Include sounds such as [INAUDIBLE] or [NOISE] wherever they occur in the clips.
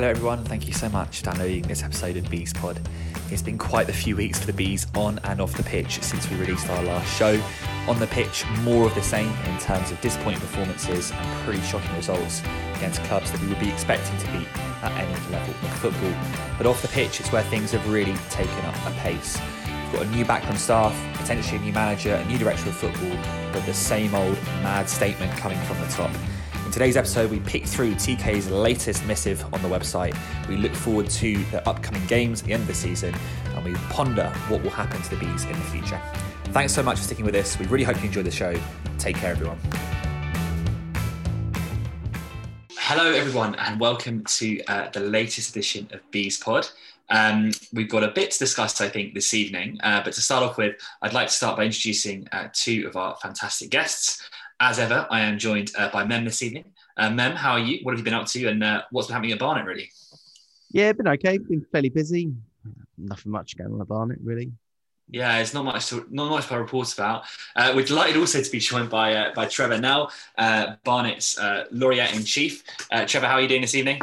Hello, everyone. Thank you so much for downloading this episode of Bees Pod. It's been quite a few weeks for the Bees on and off the pitch since we released our last show. On the pitch, more of the same in terms of disappointing performances and pretty shocking results against clubs that we would be expecting to beat at any level of football. But off the pitch, it's where things have really taken up a pace. We've got a new backroom staff, potentially a new manager, a new director of football, but the same old mad statement coming from the top. In today's episode, we pick through TK's latest missive on the website. We look forward to the upcoming games at the end of the season, and we ponder what will happen to the Bees in the future. Thanks so much for sticking with us. We really hope you enjoyed the show. Take care, everyone. Hello, everyone, and welcome to uh, the latest edition of Bees Pod. Um, we've got a bit to discuss, I think, this evening. Uh, but to start off with, I'd like to start by introducing uh, two of our fantastic guests. As ever, I am joined uh, by Mem this evening. Uh, Mem, how are you? What have you been up to, and uh, what's been happening at Barnet, really? Yeah, been okay. Been fairly busy. Nothing much going on at Barnet, really. Yeah, it's not much to not much to report about. Uh, we're delighted also to be joined by uh, by Trevor now, uh, Barnet's uh, laureate in chief. Uh, Trevor, how are you doing this evening?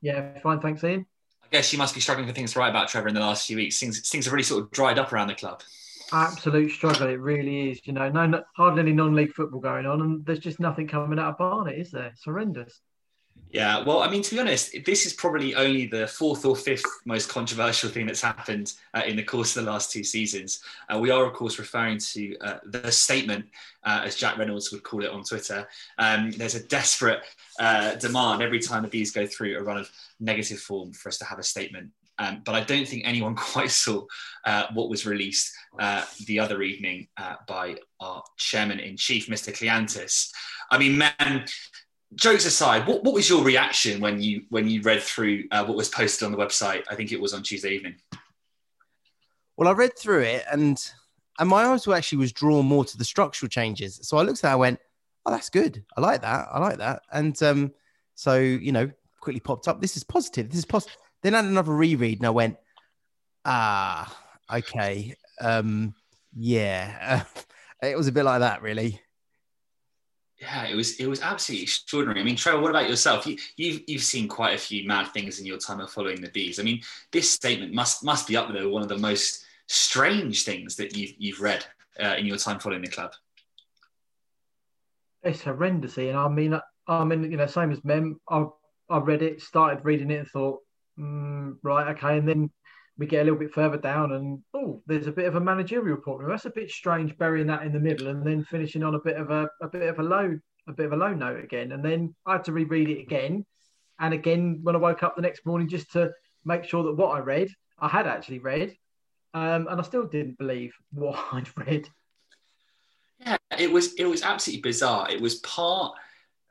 Yeah, fine, thanks, Ian. I guess you must be struggling for things to write about Trevor in the last few weeks. Things things have really sort of dried up around the club absolute struggle. It really is. You know, no, hardly any non-league football going on, and there's just nothing coming out of Barnet, is there? It's horrendous. Yeah, well, I mean, to be honest, this is probably only the fourth or fifth most controversial thing that's happened uh, in the course of the last two seasons. Uh, we are, of course, referring to uh, the statement, uh, as Jack Reynolds would call it on Twitter. Um, there's a desperate uh, demand every time the Bees go through a run of negative form for us to have a statement. Um, but I don't think anyone [LAUGHS] quite saw uh, what was released uh, the other evening uh, by our chairman in chief, Mr. Kleanthous. I mean, man, jokes aside, what, what was your reaction when you when you read through uh, what was posted on the website? I think it was on Tuesday evening. Well, I read through it, and and my eyes were actually was drawn more to the structural changes. So I looked at I went, "Oh, that's good. I like that. I like that." And um, so you know, quickly popped up. This is positive. This is positive. Then I had another reread and I went, ah, okay. Um, yeah. [LAUGHS] it was a bit like that, really. Yeah, it was it was absolutely extraordinary. I mean, Trevor, what about yourself? You, you've you've seen quite a few mad things in your time of following the bees. I mean, this statement must must be up there one of the most strange things that you've you've read uh, in your time following the club. It's horrendous, and I mean, I mean, you know, same as Mem. I I read it, started reading it, and thought, mm, right, okay, and then we get a little bit further down, and oh, there's a bit of a managerial report. That's a bit strange, burying that in the middle, and then finishing on a bit of a, a bit of a low, a bit of a low note again, and then I had to reread it again, and again when I woke up the next morning just to make sure that what I read I had actually read, um, and I still didn't believe [LAUGHS] what I'd read. Yeah, it was it was absolutely bizarre. It was part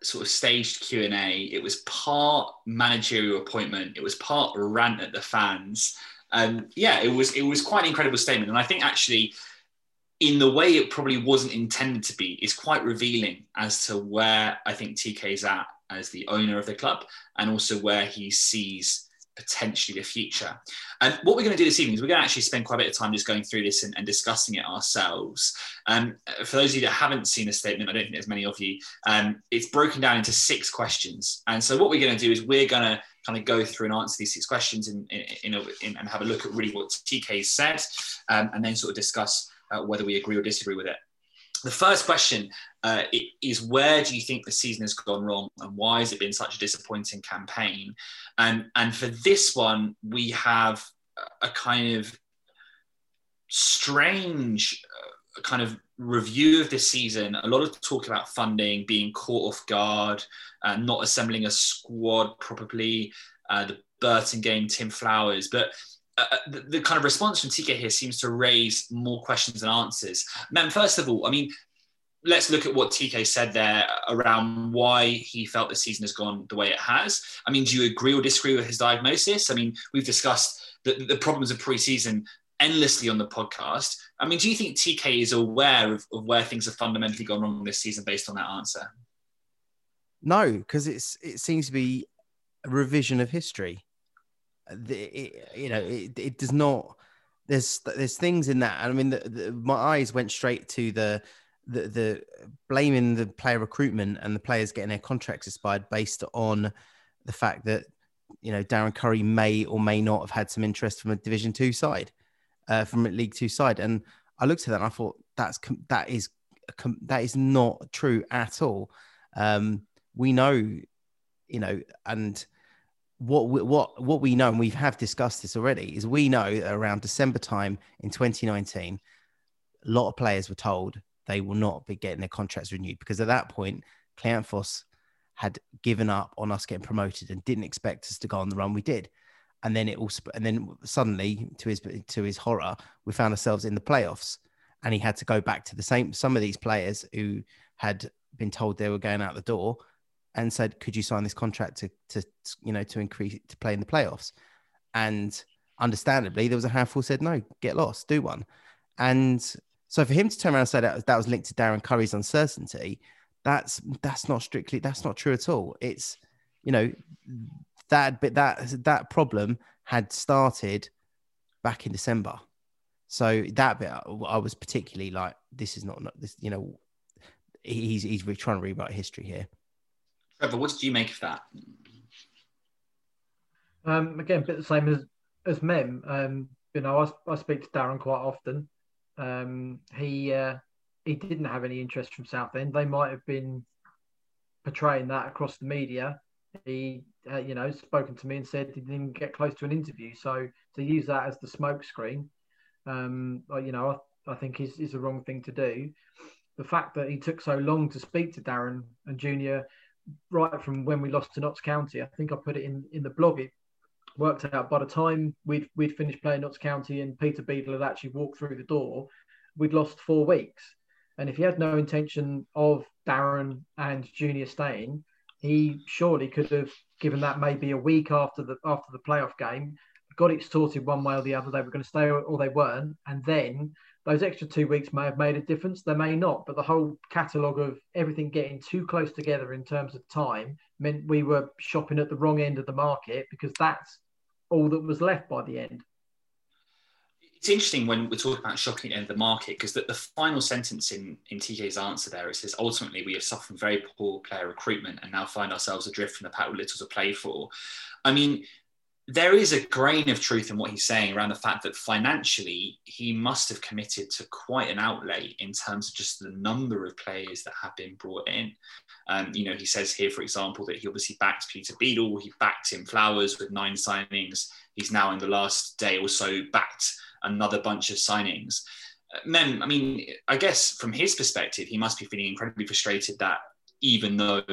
sort of staged Q and A. It was part managerial appointment. It was part rant at the fans. And yeah, it was it was quite an incredible statement. And I think actually, in the way it probably wasn't intended to be, is quite revealing as to where I think TK is at as the owner of the club, and also where he sees potentially the future. And what we're going to do this evening is we're going to actually spend quite a bit of time just going through this and, and discussing it ourselves. Um, for those of you that haven't seen the statement, I don't think there's many of you, um, it's broken down into six questions. And so what we're going to do is we're going to kind of go through and answer these six questions in, in, in, a, in and have a look at really what TK said, um, and then sort of discuss uh, whether we agree or disagree with it. The first question uh, is where do you think the season has gone wrong and why has it been such a disappointing campaign? And, and for this one, we have a kind of strange uh, kind of review of this season. A lot of talk about funding, being caught off guard, uh, not assembling a squad properly, uh, the Burton game, Tim Flowers. But uh, uh, the, the, kind of response from TK here seems to raise more questions than answers. Man, first of all, I mean, let's look at what TK said there around why he felt the season has gone the way it has. I mean, do you agree or disagree with his diagnosis? I mean, we've discussed the, the problems of preseason endlessly on the podcast. I mean, do you think TK is aware of, of where things have fundamentally gone wrong this season based on that answer? No, because it's it seems to be a revision of history it, you know, it, it does not. There's there's things in that. I mean, the, the, my eyes went straight to the, the the blaming the player recruitment and the players getting their contracts expired based on the fact that you know Darren Currie may or may not have had some interest from a Division Two side, uh, from a League Two side, and I looked at that and I thought that's that is that is not true at all. Um, we know, you know, and what we, what what we know, and we have discussed this already, is we know that around December time in 2019, a lot of players were told they will not be getting their contracts renewed because at that point, Kleanthous had given up on us getting promoted and didn't expect us to go on the run we did. And then it all, and then suddenly, to his to his horror, we found ourselves in the playoffs, and he had to go back to the same. Some of these players who had been told they were going out the door and said, "Could you sign this contract to, to you know, to increase to play in the playoffs?" And understandably, there was a handful said, "No, get lost, do one." And so for him to turn around and say that that was linked to Darren Currie's uncertainty, that's that's not strictly that's not true at all. It's you know that but that that problem had started back in December. So that bit I was particularly like, this is not this, you know, he's he's trying to rewrite history here. Trevor, what did you make of that? Um, again, a bit the same as as Mem. Um, you know, I, I speak to Darren quite often. Um, he uh, he didn't have any interest from Southend. They might have been portraying that across the media. He, uh, you know, spoken to me and said he didn't get close to an interview. So to use that as the smokescreen, um, you know, I, I think is is the wrong thing to do. The fact that he took so long to speak to Darren and Junior right from when we lost to Notts County. I think I put it in in the blog. It worked out by the time we'd we'd finished playing Notts County and Peter Beadle had actually walked through the door, we'd lost four weeks. And if he had no intention of Darren and Junior staying, he surely could have given that maybe a week after the after the playoff game, got it sorted one way or the other. They were going to stay or, or they weren't, and then those extra two weeks may have made a difference. They may not, but the whole catalogue of everything getting too close together in terms of time meant we were shopping at the wrong end of the market because that's all that was left by the end. It's interesting when we're talking about shopping at the end of the market because the, the final sentence in, in TK's answer there it says ultimately we have suffered very poor player recruitment and now find ourselves adrift from the pack with little to play for. I mean, there is a grain of truth in what he's saying around the fact that financially he must have committed to quite an outlay in terms of just the number of players that have been brought in. Um, you know, he says here, for example, that he obviously backed Peter Beadle, he backed Tim Flowers with nine signings. He's now in the last day or so backed another bunch of signings. Uh, Mem, I mean, I guess from his perspective, he must be feeling incredibly frustrated that even though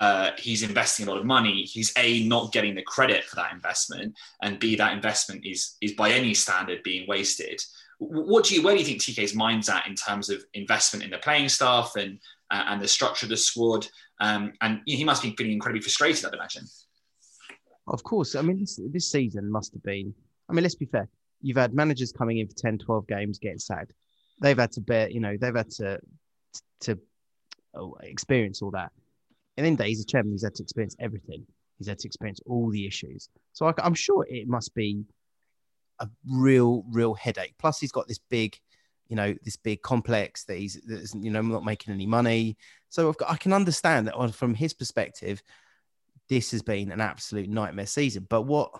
uh, he's investing a lot of money. He's a not getting the credit for that investment, and b that investment is is by any standard being wasted. What do you where do you think TK's mind's at in terms of investment in the playing staff and uh, and the structure of the squad? Um, and he must be feeling incredibly frustrated, I'd imagine. Of course, I mean this, this season must have been. I mean, let's be fair. You've had managers coming in for 10, 12 games getting sacked. They've had to bear, you know, they've had to to oh, experience all that and in days, a chairman, he's had to experience everything. He's had to experience all the issues. So I, I'm sure it must be a real, real headache. Plus, he's got this big, you know, this big complex that he's, that you know, not making any money. So got, i can understand that from his perspective, this has been an absolute nightmare season. But what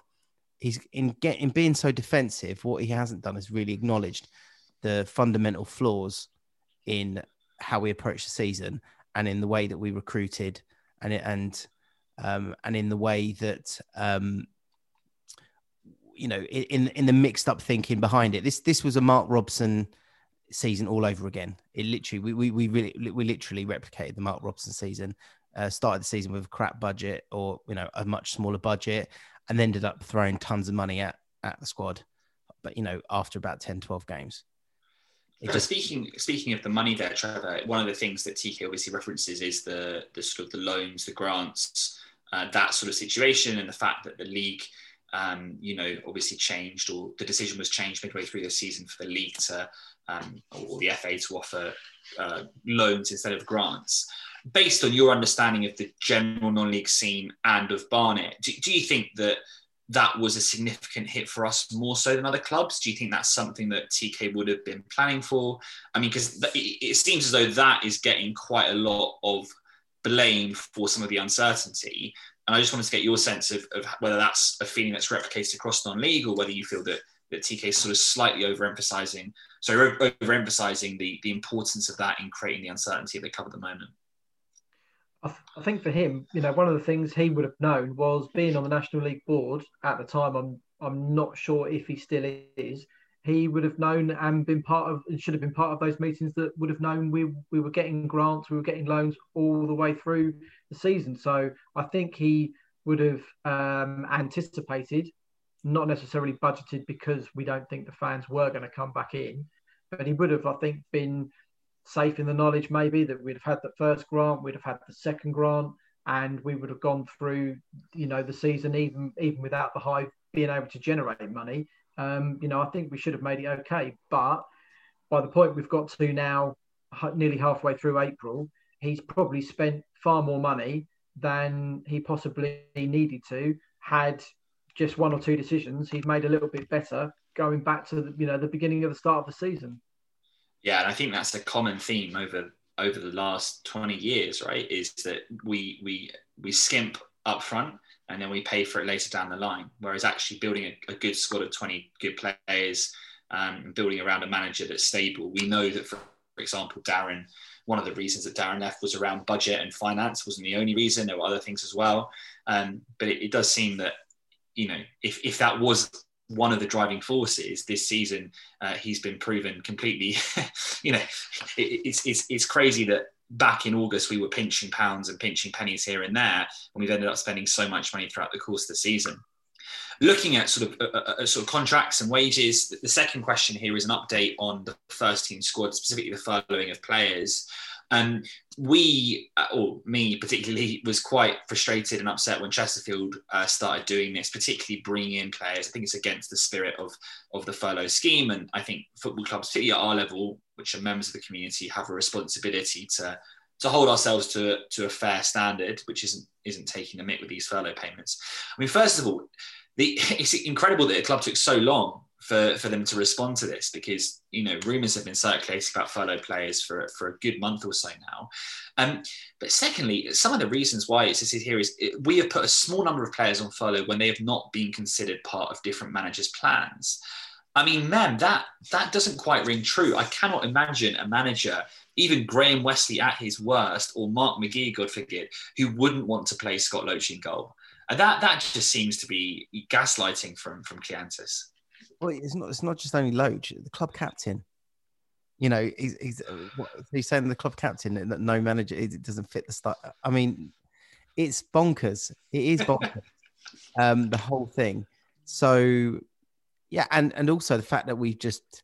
he's in getting being so defensive, what he hasn't done is really acknowledged the fundamental flaws in how we approach the season and in the way that we recruited and it, and um, and in the way that um, you know in in the mixed up thinking behind it. This this was a Mark Robson season all over again. It literally we we, we really we literally replicated the Mark Robson season. Uh, started the season with a crap budget or you know a much smaller budget and ended up throwing tons of money at at the squad but you know after about 10 12 games just... Speaking speaking of the money there, Trevor, one of the things that TK obviously references is the the sort of the loans, the grants, uh, that sort of situation, and the fact that the league, um, you know, obviously changed, or the decision was changed midway through the season for the league to um, or the FA to offer uh, loans instead of grants. Based on your understanding of the general non-league scene and of Barnet, do, do you think that that was a significant hit for us more so than other clubs? Do you think that's something that TK would have been planning for? I mean, because it seems as though that is getting quite a lot of blame for some of the uncertainty. And I just wanted to get your sense of, of whether that's a feeling that's replicated across non-league or whether you feel that that TK is sort of slightly overemphasizing, so overemphasizing the the importance of that in creating the uncertainty of the club at the moment. I, th- I, think for him, you know, one of the things he would have known was being on the National League board at the time. I'm I'm not sure if he still is. He would have known and been part of and should have been part of those meetings that would have known we we were getting grants, we were getting loans all the way through the season. So I think he would have um, anticipated, not necessarily budgeted because we don't think the fans were going to come back in, but he would have, I think, been safe in the knowledge maybe that we'd have had the first grant, we'd have had the second grant, and we would have gone through, you know, the season even even without the Hive being able to generate money. Um, you know, I think we should have made it okay. But by the point we've got to now, nearly halfway through April, he's probably spent far more money than he possibly needed to. Had just one or two decisions, he'd made a little bit better going back to the, you know the beginning of the start of the season. Yeah, and I think that's a common theme over over the last 20 years, right? Is that we we we skimp up front and then we pay for it later down the line. Whereas actually building a, a good squad of 20 good players um, and building around a manager that's stable, we know that for, for example, Darren, one of the reasons that Darren left was around budget and finance wasn't the only reason. There were other things as well. Um, but it, it does seem that, you know, if, if that was one of the driving forces this season. Uh, he's been proven completely, [LAUGHS] you know, it, it's, it's, it's crazy that back in August we were pinching pounds and pinching pennies here and there, and we've ended up spending so much money throughout the course of the season. Looking at sort of uh, uh, uh sort of contracts and wages, the second question here is an update on the first team squad, specifically the furloughing of players. And we, uh, or me particularly, was quite frustrated and upset when Chesterfield uh, started doing this, particularly bringing in players. I think it's against the spirit of, of the furlough scheme. And I think football clubs, particularly at our level, which are members of the community, have a responsibility to, to hold ourselves to, to a fair standard, which isn't, isn't taking the mick with these furlough payments. I mean, first of all, the, [LAUGHS] it's incredible that the club took so long for, for them to respond to this because you know rumors have been circulating about furloughed players for, for a good month or so now. Um, but secondly, some of the reasons why it's listed here is it, we have put a small number of players on furlough when they have not been considered part of different managers' plans. I mean, man, that that doesn't quite ring true. I cannot imagine a manager, even Graham Westley at his worst, or Mark McGee, God forbid, who wouldn't want to play Scott Loach in goal. And that that just seems to be gaslighting from from Kleanthous well, it's not. It's not just only Loach, the club captain. You know, he's he's, uh, what, he's saying the club captain that no manager it doesn't fit the style. I mean, it's bonkers. It is bonkers. [LAUGHS] um, the whole thing. So, yeah, and and also the fact that we've just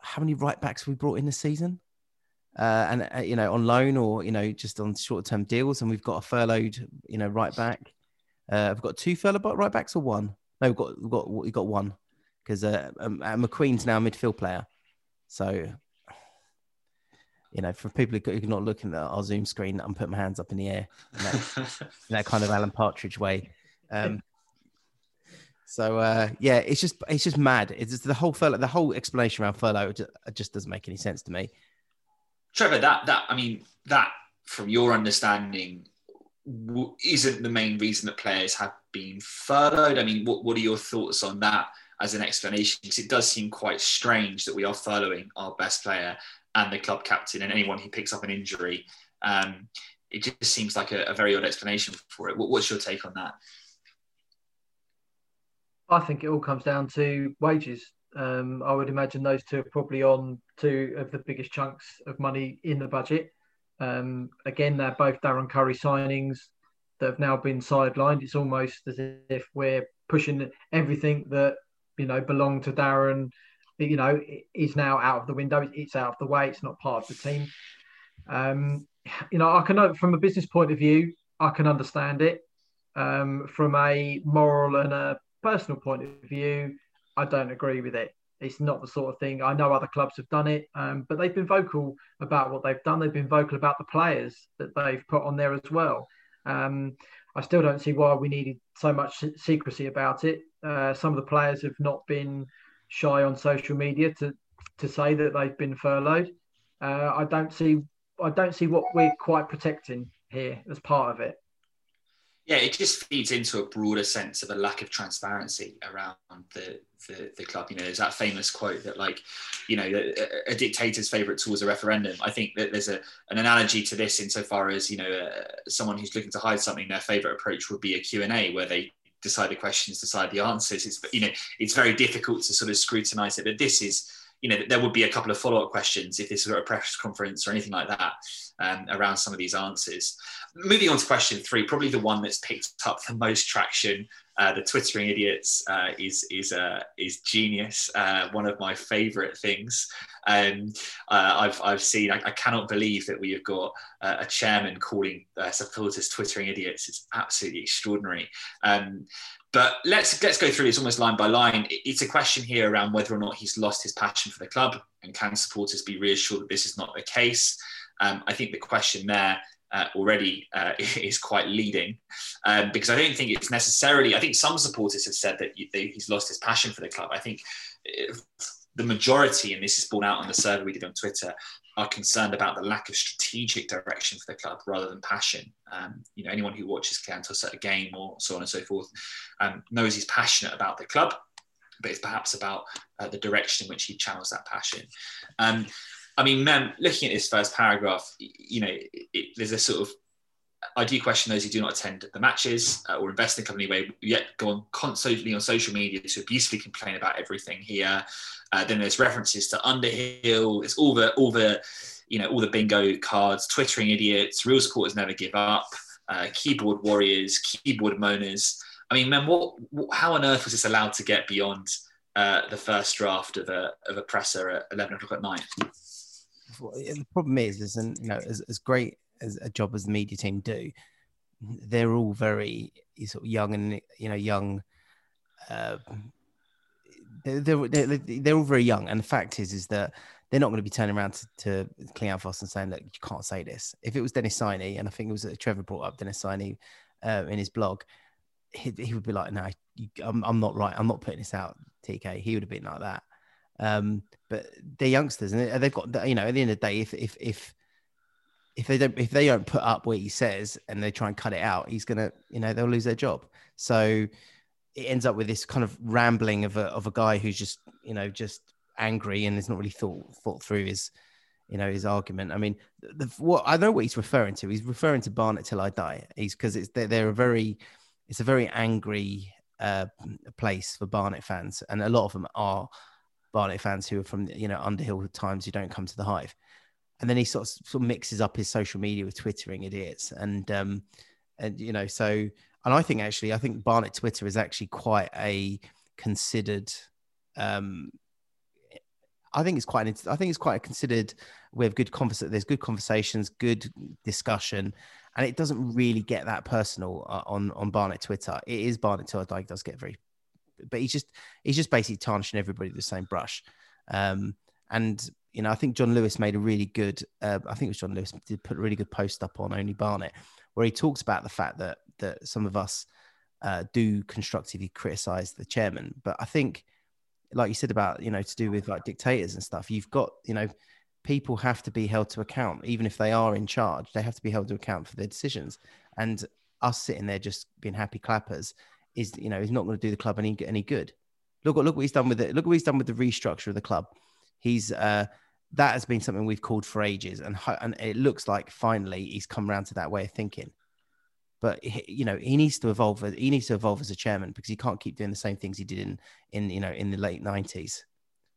how many right backs we brought in the season, uh, and uh, you know on loan or you know just on short term deals, and we've got a furloughed you know right back. Uh, I've got two furloughed right backs or one. No, we've got we've got we've got one because uh, um, uh, McQueen's now a midfield player. So, you know, for people who are not looking at our Zoom screen, I'm putting my hands up in the air in that, [LAUGHS] in that kind of Alan Partridge way. Um, so uh, yeah, it's just it's just mad. It's just the whole furlough, the whole explanation around furlough just, just doesn't make any sense to me. Trevor, that that I mean that from your understanding isn't the main reason that players have been furloughed. I mean, what what are your thoughts on that? As an explanation because it does seem quite strange that we are following our best player and the club captain and anyone who picks up an injury. Um, it just seems like a, a, very odd explanation for it. What, what's your take on that? I think it all comes down to wages. Um, I would imagine those two are probably on two of the biggest chunks of money in the budget. Um, again, they're both Darren Currie signings that have now been sidelined. It's almost as if we're pushing everything that you know, belonged to Darren, you know, is now out of the window. It's out of the way. It's not part of the team. Um, you know, I can, from a business point of view, I can understand it. Um, from a moral and a personal point of view, I don't agree with it. It's not the sort of thing. I know other clubs have done it, um, but they've been vocal about what they've done. They've been vocal about the players that they've put on there as well. Um, I still don't see why we needed so much secrecy about it. Uh, some of the players have not been shy on social media to to say that they've been furloughed. Uh, I don't see I don't see what we're quite protecting here as part of it. yeah, it just feeds into a broader sense of a lack of transparency around the, the, the club. You know, there's that famous quote that, like, you know, a, a, dictator's favorite tool is a referendum. I think that there's a, an analogy to this insofar as, you know, uh, someone who's looking to hide something, their favorite approach would be a Q&A where they decide the questions, decide the answers. It's, you know, it's very difficult to sort of scrutinize it, but this is, you know, there would be a couple of follow-up questions if this were a press conference or anything like that um, around some of these answers. Moving on to question three, probably the one that's picked up the most traction. Uh, the twittering idiots uh, is is uh, is genius. Uh, one of my favourite things. Um, uh, I've I've seen. I, I, cannot believe that we have got uh, a chairman calling supporters twittering idiots. It's absolutely extraordinary. Um, but let's let's go through this almost line by line. It's a question here around whether or not he's lost his passion for the club, and can supporters be reassured that this is not the case? Um, I think the question there uh, already uh, [LAUGHS] is quite leading um, because I don't think it's necessarily. I think some supporters have said that he's lost his passion for the club. I think uh, the majority, and this is borne out on the survey we did on Twitter, are concerned about the lack of strategic direction for the club rather than passion. Um, you know, anyone who watches Cantos at a game or so on and so forth um, knows he's passionate about the club, but it's perhaps about uh, the direction in which he channels that passion. Um, I mean, man, looking at this first paragraph, you know, it, it, there's a sort of I do question those who do not attend the matches uh, or invest in the company way, yet go on constantly on social media to abusively complain about everything here. Uh, then there's references to Underhill. It's all the all the you know all the bingo cards, twittering idiots, real supporters never give up, uh, keyboard warriors, keyboard moaners. I mean, man, what, what how on earth was this allowed to get beyond uh, the first draft of a of a presser at eleven o'clock at night? The problem is, is and you know, as, as great as a job as the media team do, they're all very sort of young and you know young. Uh, they're, they're, they're all very young, and the fact is, is that they're not going to be turning around to, to Kleanthous and saying, "Look, you can't say this." If it was Dennis Signy, and I think it was uh, Trevor brought up Dennis Signy uh, in his blog, he, he would be like, "No, you, I'm, I'm not right. I'm not putting this out." TK, he would have been like that. Um, but they're youngsters, and they've got you know at the end of the day, if if if if they don't if they don't put up what he says and they try and cut it out, he's gonna you know they'll lose their job. So it ends up with this kind of rambling of a of a guy who's just you know just angry and has not really thought thought through his you know his argument. I mean, the, what I know what he's referring to. He's referring to Barnet till I die. He's because it's they're, they're a very it's a very angry uh, place for Barnet fans, and a lot of them are Barnet fans who are from you know Underhill times who don't come to the Hive, and then he sort of, sort of mixes up his social media with twittering idiots, and um, and you know so and I think actually I think Barnet Twitter is actually quite a considered. Um, I think it's quite. an, I think it's quite a considered. We have good convers. There's good conversations, good discussion, and it doesn't really get that personal uh, on on Barnet Twitter. It is Barnet Twitter. Like does get very but he's just he's just basically tarnishing everybody with the same brush. Um, and you know, I think John Lewis made a really good. Uh, I think it was John Lewis did put a really good post up on Only Barnet, where he talks about the fact that that some of us uh, do constructively criticize the chairman, but I think, like you said about you know to do with like dictators and stuff, you've got you know people have to be held to account, even if they are in charge. They have to be held to account for their decisions, and us sitting there just being happy clappers is you know he's not going to do the club any any good. Look look what he's done with it. Look what he's done with the restructure of the club. He's uh, that has been something we've called for ages, and and it looks like finally he's come around to that way of thinking. But you know he needs to evolve. He needs to evolve as a chairman because he can't keep doing the same things he did in in you know in the late nineties.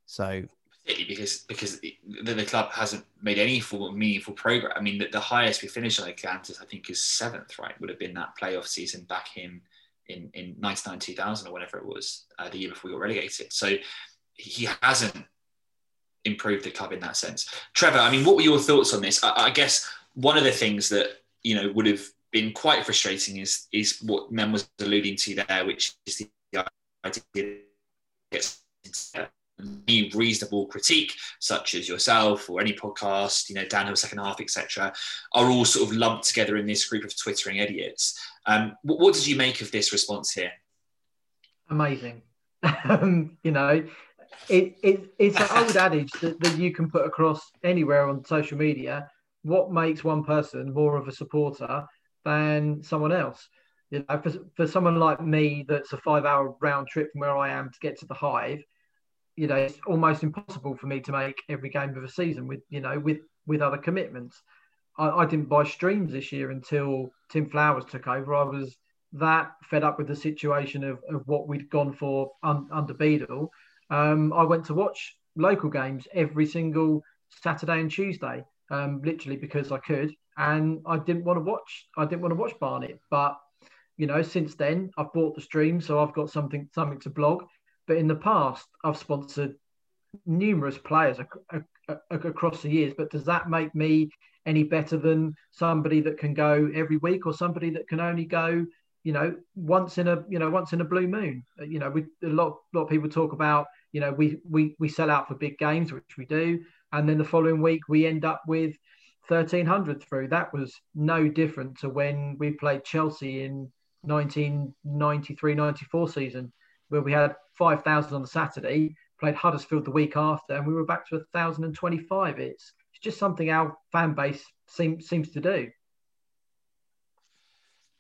So because because the, the, club hasn't made any form of meaningful progress. I mean, the, the highest we finished on Atlantis, I think, is seventh. Right, would have been that playoff season back in in, in 99 2000 or whenever it was, uh, the year before we got relegated. So he hasn't improved the club in that sense. Trevor, I mean, what were your thoughts on this? I, I guess one of the things that, you know, would have been quite frustrating is is what Mem was alluding to there, which is the idea that any reasonable critique, such as yourself or any podcast, you know, Dan second half, etc., are all sort of lumped together in this group of twittering idiots. Um, what, what, did you make of this response here? Amazing. [LAUGHS] Um, you know, it, it, it's an old [LAUGHS] adage that, that you can put across anywhere on social media. What makes one person more of a supporter than someone else? You know, for, for someone like me, that's a five-hour round trip from where I am to get to the Hive. You know, it's almost impossible for me to make every game of a season with you know with with other commitments. I, I didn't buy streams this year until Tim Flowers took over. I was that fed up with the situation of, of what we'd gone for un, under Beadle. Um, I went to watch local games every single Saturday and Tuesday, um, literally because I could, and I didn't want to watch. I didn't want to watch Barnet, but you know, since then I've bought the stream, so I've got something something to blog. But in the past, I've sponsored numerous players ac- ac- across the years. But does that make me any better than somebody that can go every week or somebody that can only go you know once in a you know once in a blue moon. Uh, you know we a lot, lot of people talk about you know we we we sell out for big games which we do and then the following week we end up with 1300 through. That was no different to when we played chelsea in 1993 94 season where we had 5000 on the saturday played huddersfield the week after and we were back to 1025 it's it's just something our fan base seems seems to do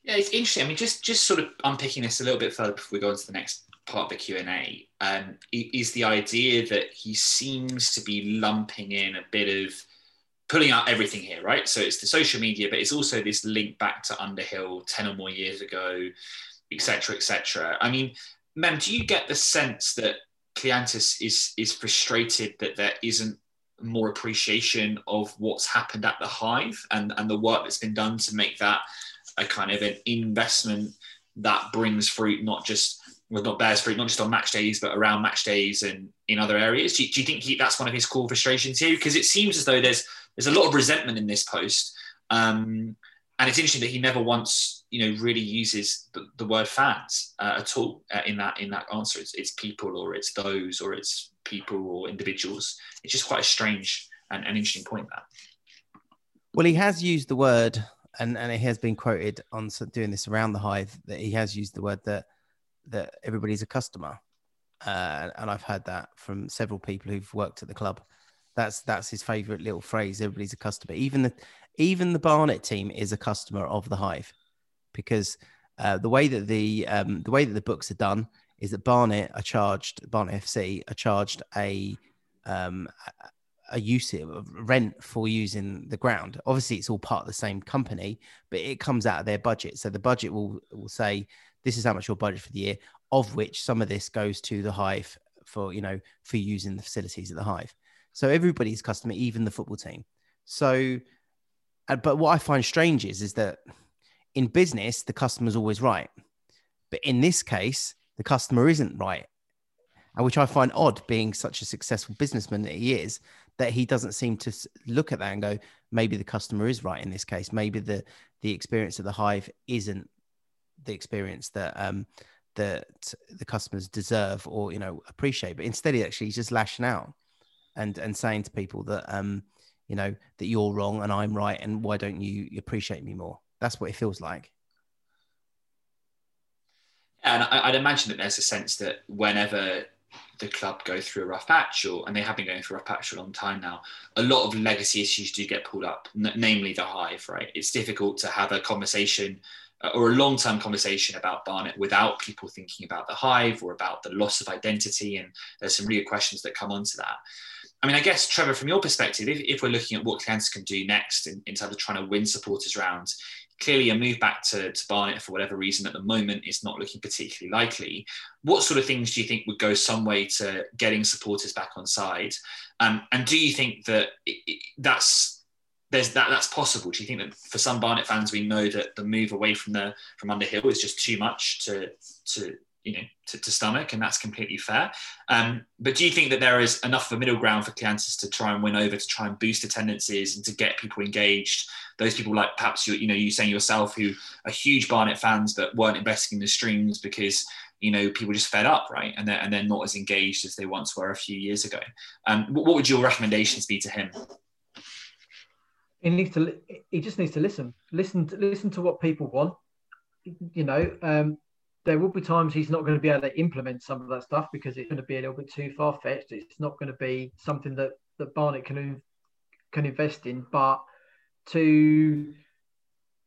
yeah, it's interesting. I mean, just just sort of unpicking this a little bit further before we go on to the next part of the Q and A, um, is the idea that he seems to be lumping in a bit of pulling out everything here, right? So it's the social media, but it's also this link back to Underhill ten or more years ago, etc., etc. I mean, Mem, do you get the sense that Kleanthous is is frustrated that there isn't more appreciation of what's happened at the Hive and and the work that's been done to make that a kind of an investment that brings fruit, not just well, not bears fruit, not just on match days, but around match days and in other areas. Do you, do you think he, that's one of his core frustrations here? Because it seems as though there's there's a lot of resentment in this post, um, and it's interesting that he never once, you know, really uses the, the word fans uh, at all uh, in that in that answer. It's, it's people or it's those or it's people or individuals. It's just quite a strange and, and interesting point that. Well, he has used the word and and it has been quoted on doing this around the hive that he has used the word that that everybody's a customer, uh, and I've heard that from several people who've worked at the club. That's that's his favourite little phrase. Everybody's a customer. Even the even the Barnet team is a customer of the hive, because uh, the way that the um, the way that the books are done is that Barnet are charged Barnet FC are charged a um, a use rent for using the ground. Obviously, it's all part of the same company, but it comes out of their budget. So the budget will will say this is how much your budget for the year, of which some of this goes to the hive for you know for using the facilities at the hive. So everybody's customer, even the football team. So, but what I find strange is is that in business the customer's always right, but in this case the customer isn't right and which I find odd, being such a successful businessman that he is, that he doesn't seem to look at that and go, maybe the customer is right in this case. Maybe the the experience of the hive isn't the experience that um, that the customers deserve or you know appreciate. But instead, he actually he's just lashing out and and saying to people that um, you know that you're wrong and I'm right, and why don't you appreciate me more? That's what it feels like. And I'd imagine that there's a sense that whenever the club go through a rough patch, or and they have been going through a rough patch for a long time now. A lot of legacy issues do get pulled up, n- namely the hive. Right, it's difficult to have a conversation uh, or a long-term conversation about Barnet without people thinking about the hive or about the loss of identity. And there's some real questions that come onto that. I mean, I guess Trevor, from your perspective, if, if we're looking at what Kleanthous can do next in, in terms of trying to win supporters round, clearly a move back to, to Barnet for whatever reason at the moment is not looking particularly likely. What sort of things do you think would go some way to getting supporters back on side? Um, and do you think that it, it, that's there's that that's possible? Do you think that for some Barnet fans, we know that the move away from the from Underhill is just too much to to you know to, to stomach, and that's completely fair. Um, but do you think that there is enough of a middle ground for Kleanthous to try and win over, to try and boost attendances, and to get people engaged? Those people like perhaps you, you know, you saying yourself who are huge Barnet fans but weren't investing in the streams because you know people just fed up, right? And they're and they're not as engaged as they once were a few years ago. Um, what, would your recommendations be to him? He needs to. He just needs to listen. Listen. Listen to what people want. You know, um, there will be times he's not going to be able to implement some of that stuff because it's going to be a little bit too far fetched. It's not going to be something that that Barnet can can invest in. But to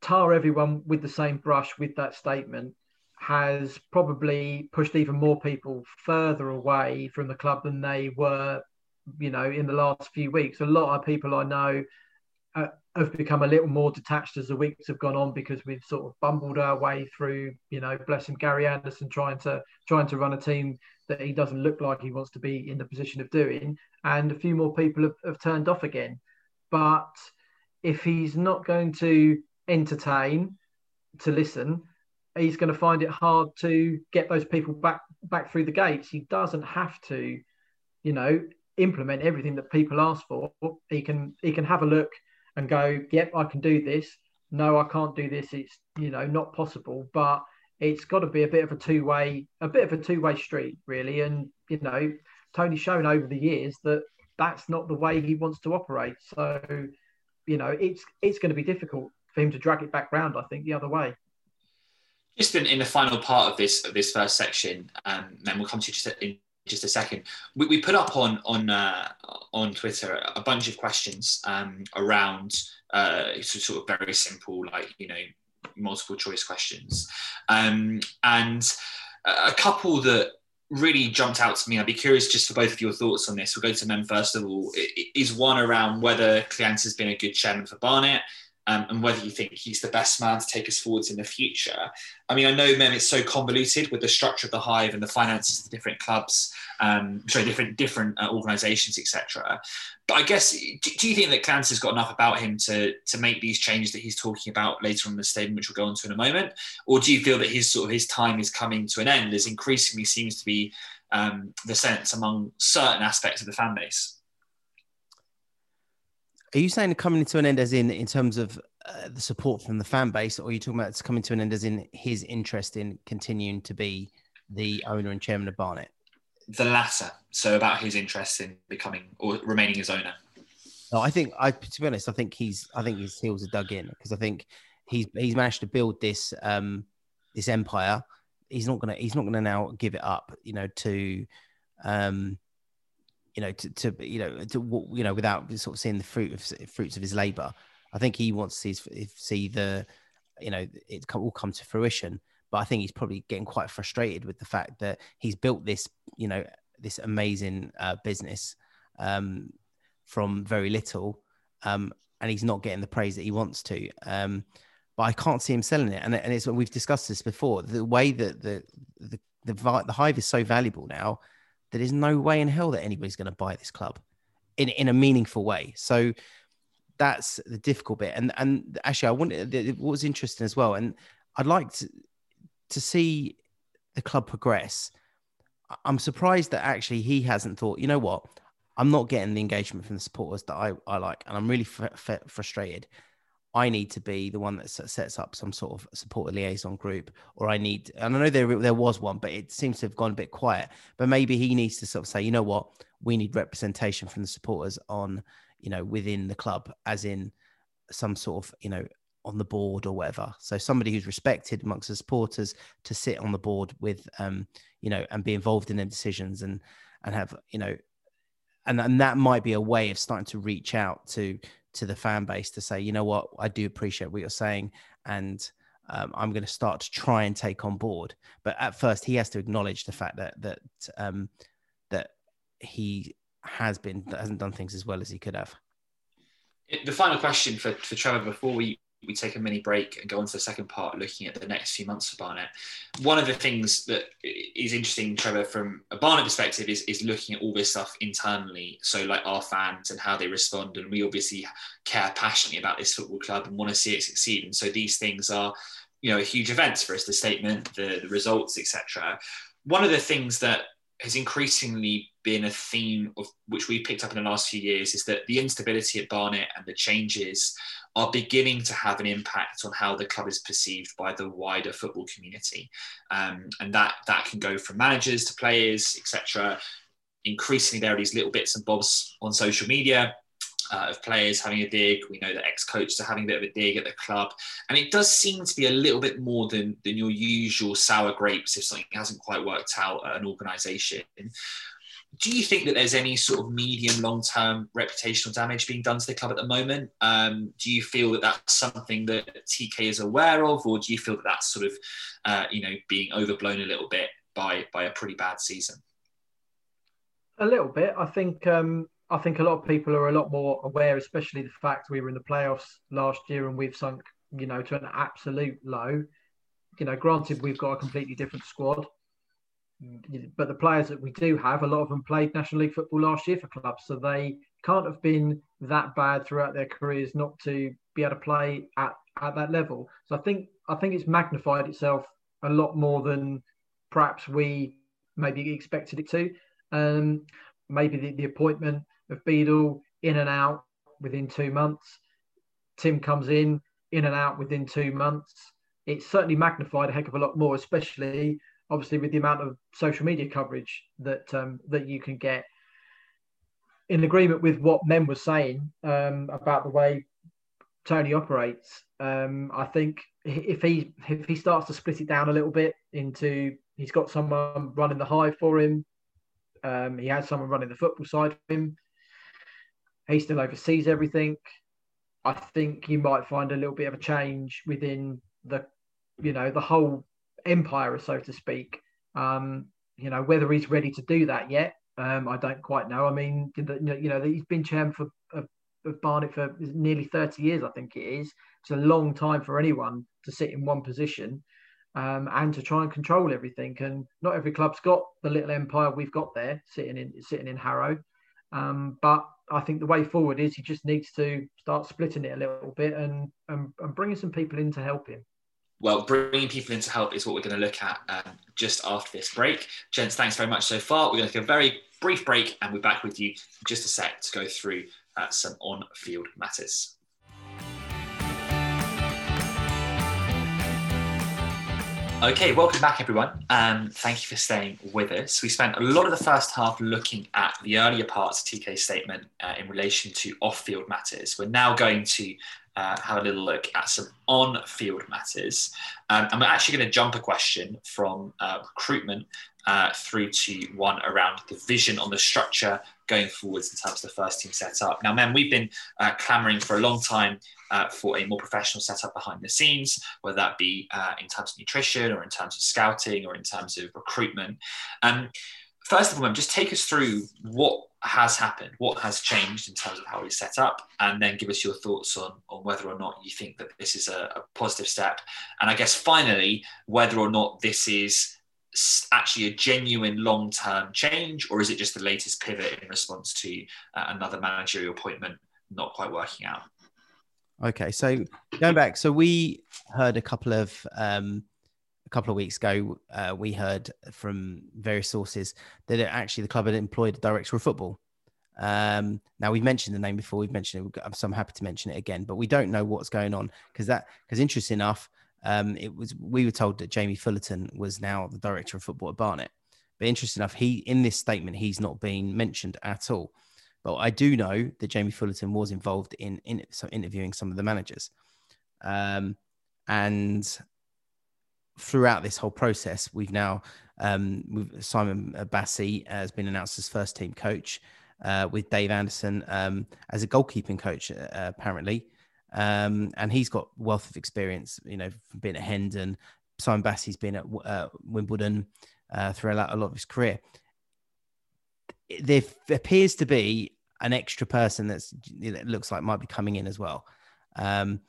tar everyone with the same brush with that statement has probably pushed even more people further away from the club than they were, you know, in the last few weeks. A lot of people I know uh, have become a little more detached as the weeks have gone on because we've sort of bumbled our way through, you know, bless him, Gary Anderson trying to trying to run a team that he doesn't look like he wants to be in the position of doing, and a few more people have, have turned off again. But if he's not going to entertain, to listen, he's going to find it hard to get those people back back through the gates. He doesn't have to, you know, implement everything that people ask for. He can he can have a look and go, yep, I can do this. No, I can't do this. It's you know not possible. But it's got to be a bit of a two way a bit of a two way street really. And you know, Tony's shown over the years that that's not the way he wants to operate. So you know, it's it's going to be difficult for him to drag it back round. I think the other way. Just in, in the final part of this of this first section, um, then we'll come to just in just a second. We, we put up on on uh, on Twitter a bunch of questions um, around uh, sort of very simple, like you know, multiple choice questions, um, and a couple that really jumped out to me. I'd be curious just for both of your thoughts on this. We'll go to Mem first of all. Is one around whether Cleance has been a good chairman for Barnet, um, and whether you think he's the best man to take us forwards in the future. I mean, I know, Mem, it's so convoluted with the structure of the hive and the finances of the different clubs, um, sorry, different different uh, organisations, etc. But I guess, do, do, you think that Cleance has got enough about him to to make these changes that he's talking about later on in the statement, which we'll go into in a moment, or do you feel that his sort of his time is coming to an end, as increasingly seems to be um, the sense among certain aspects of the fan base? Are you saying coming to an end as in in terms of uh, the support from the fan base, or are you talking about it's coming to an end as in his interest in continuing to be the owner and chairman of Barnet? The latter. So about his interest in becoming or remaining his owner. No, I think I to be honest, I think he's I think his heels are dug in because I think he's he's managed to build this um this empire. He's not gonna he's not gonna now give it up, you know, to um you know, to, to you know, to you know, without sort of seeing the fruit of fruits of his labor. I think he wants to see, see the, you know, it all come to fruition. But I think he's probably getting quite frustrated with the fact that he's built this, you know, this amazing uh, business um, from very little, um, and he's not getting the praise that he wants to. Um, but I can't see him selling it, and, and it's we've discussed this before. The way that the the the, the hive is so valuable now that there's no way in hell that anybody's going to buy this club in in a meaningful way. So that's the difficult bit. And and actually, I wanted what was interesting as well, and I'd like to to see the club progress. I'm surprised that actually he hasn't thought, you know what, I'm not getting the engagement from the supporters that I, I like, and I'm really frustrated. I need to be the one that sets up some sort of supporter liaison group, or I need. And I know there there was one, but it seems to have gone a bit quiet. But maybe he needs to sort of say, you know what, we need representation from the supporters on, you know, within the club, as in some sort of, you know, on the board or whatever. So somebody who's respected amongst the supporters to sit on the board with, um, you know, and be involved in their decisions and and have, you know, and and that might be a way of starting to reach out to to the fan base to say, you know what, I do appreciate what you're saying, and um, I'm going to start to try and take on board. But at first, he has to acknowledge the fact that that um, that he has been hasn't done things as well as he could have. The final question for, for Trevor before we we take a mini break and go on to the second part, looking at the next few months for Barnet. One of the things that is interesting, Trevor, from a Barnet perspective, is, is looking at all this stuff internally. So, like our fans and how they respond. And we obviously care passionately about this football club and want to see it succeed. And so, these things are, you know, huge events for us the statement, the, the results, etc. One of the things that has increasingly been a theme of which we picked up in the last few years is that the instability at Barnet and the changes are beginning to have an impact on how the club is perceived by the wider football community, um, and that that can go from managers to players, etc. Increasingly, there are these little bits and bobs on social media uh, of players having a dig. We know that ex-coaches are having a bit of a dig at the club, and it does seem to be a little bit more than than your usual sour grapes if something hasn't quite worked out at an organisation. Do you think that there's any sort of medium long term reputational damage being done to the club at the moment? Um, do you feel that that's something that TK is aware of, or do you feel that that's sort of uh, you know being overblown a little bit by by a pretty bad season? A little bit. I think um, I think a lot of people are a lot more aware, especially the fact we were in the playoffs last year and we've sunk, you know, to an absolute low. You know, granted we've got a completely different squad, but the players that we do have, a lot of them played National League football last year for clubs, so they can't have been that bad throughout their careers not to be able to play at, at that level. So I think I think it's magnified itself a lot more than perhaps we maybe expected it to. Um, maybe the, the appointment of Beadle in and out within two months. Tim comes in, in and out within two months. It's certainly magnified a heck of a lot more, especially obviously with the amount of social media coverage that um, that you can get. In agreement with what Mem was saying um, about the way Tony operates, um, I think if he if he starts to split it down a little bit into he's got someone running the Hive for him, um, he has someone running the football side for him. He still oversees everything. I think you might find a little bit of a change within the, you know, the whole empire, so to speak. Um, you know, whether he's ready to do that yet, um, I don't quite know. I mean, you know, he's been chairman for of, of Barnet for nearly 30 years, I think it is. It's a long time for anyone to sit in one position um, and to try and control everything. And not every club's got the little empire we've got there sitting in sitting in Harrow. Um, but I think the way forward is he just needs to start splitting it a little bit and, and, and bringing some people in to help him. Well, bringing people in to help is what we're going to look at um, just after this break. Gents, thanks very much so far. We're going to take a very brief break and we're back with you in just a sec to go through uh, some on field matters. Okay, welcome back, everyone. Um, thank you for staying with us. We spent a lot of the first half looking at the earlier parts of TK's statement uh, in relation to off field matters. We're now going to uh, have a little look at some on field matters. Um, and we're actually going to jump a question from uh, recruitment uh, through to one around the vision on the structure going forwards in terms of the first team setup. Now, man, we've been uh, clamoring for a long time uh, for a more professional setup behind the scenes, whether that be uh, in terms of nutrition or in terms of scouting or in terms of recruitment. Um, first of all, just take us through what has happened, what has changed in terms of how we set up, and then give us your thoughts on, on whether or not you think that this is a, a positive step. And I guess finally, whether or not this is actually a genuine long term change, or is it just the latest pivot in response to uh, another managerial appointment not quite working out? Okay, so going back, so we heard a couple of um, couple of weeks ago, uh, we heard from various sources that it, actually the club had employed a director of football. Um, now we've mentioned the name before, we've mentioned it, so I'm happy to mention it again, but we don't know what's going on because that because interesting enough, um, it was we were told that Jamie Fullerton was now the director of football at Barnet. But interesting enough, he in this statement he's not being mentioned at all. But I do know that Jamie Fullerton was involved in, in so interviewing some of the managers. Um, and throughout this whole process, we've now um, we've, Simon Bassey has been announced as first team coach, uh, with Dave Anderson um, as a goalkeeping coach, uh, apparently. Um, and he's got wealth of experience, you know, from being at Hendon. Simon Bassey's been at uh, Wimbledon uh, throughout a lot of his career there appears to be an extra person that's that looks like might be coming in as well. Um,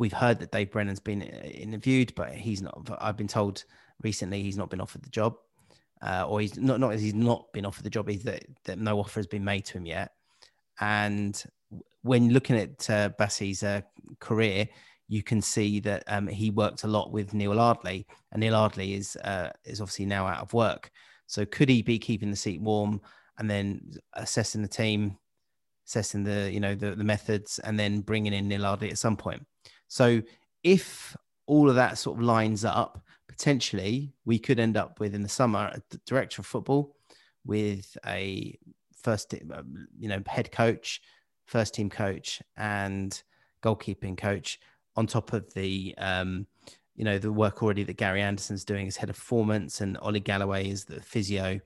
we've heard that Dave Brennan's been uh, interviewed, but he's not. I've been told recently he's not been offered the job, uh, or he's not not he's not been offered the job. Is that that no offer has been made to him yet. And when looking at uh, Bassey's uh, career, you can see that um, he worked a lot with Neil Ardley, and Neil Ardley is uh, is obviously now out of work. So could he be keeping the seat warm and then assessing the team, assessing the you know the, the methods, and then bringing in Neil Ardley at some point? So if all of that sort of lines up, potentially we could end up with in the summer a director of football with a first um, you know head coach, first team coach, and goalkeeping coach on top of the um, you know the work already that Gary Anderson's doing as head of performance and Ollie Galloway is the physio,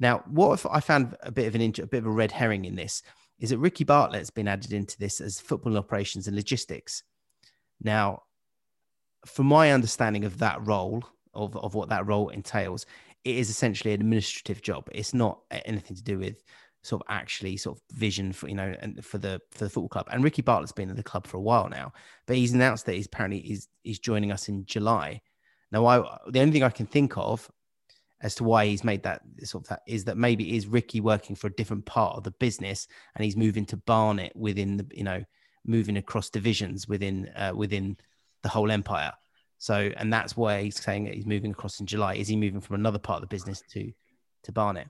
Now, what if I found a bit of an a bit of a red herring in this is that Ricky Bartlett's been added into this as football operations and logistics. Now, from my understanding of that role, of, of what that role entails, it is essentially an administrative job. It's not anything to do with sort of actually sort of vision for you know and for the for the football club. And Ricky Bartlett's been in the club for a while now, but he's announced that he's apparently he's he's joining us in July. Now, I the only thing I can think of as to why he's made that sort of that is that maybe is Ricky working for a different part of the business and he's moving to Barnet within the you know moving across divisions within uh, within the whole empire. So and that's why he's saying that he's moving across in July. Is he moving from another part of the business to to Barnet?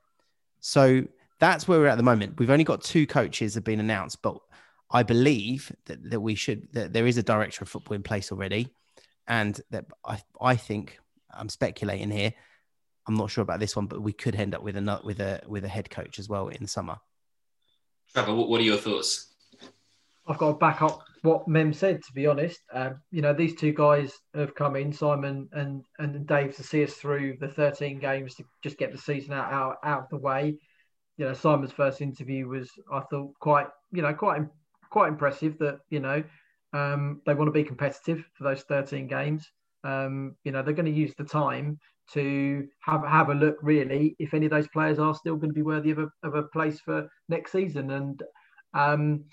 So that's where we're at the moment. We've only got two coaches have been announced, but I believe that, that we should that there is a director of football in place already, and that I I think I'm speculating here I'm not sure about this one, but we could end up with a with a with a head coach as well in the summer. Trevor, what are your thoughts? I've got to back up what Mem said. To be honest, um, you know these two guys have come in, Simon and and Dave, to see us through the 13 games to just get the season out out, out of the way. You know, Simon's first interview was, I thought, quite you know quite quite impressive. That you know um, they want to be competitive for those 13 games. Um, you know, they're going to use the time to have have a look really if any of those players are still going to be worthy of a, of a place for next season and um,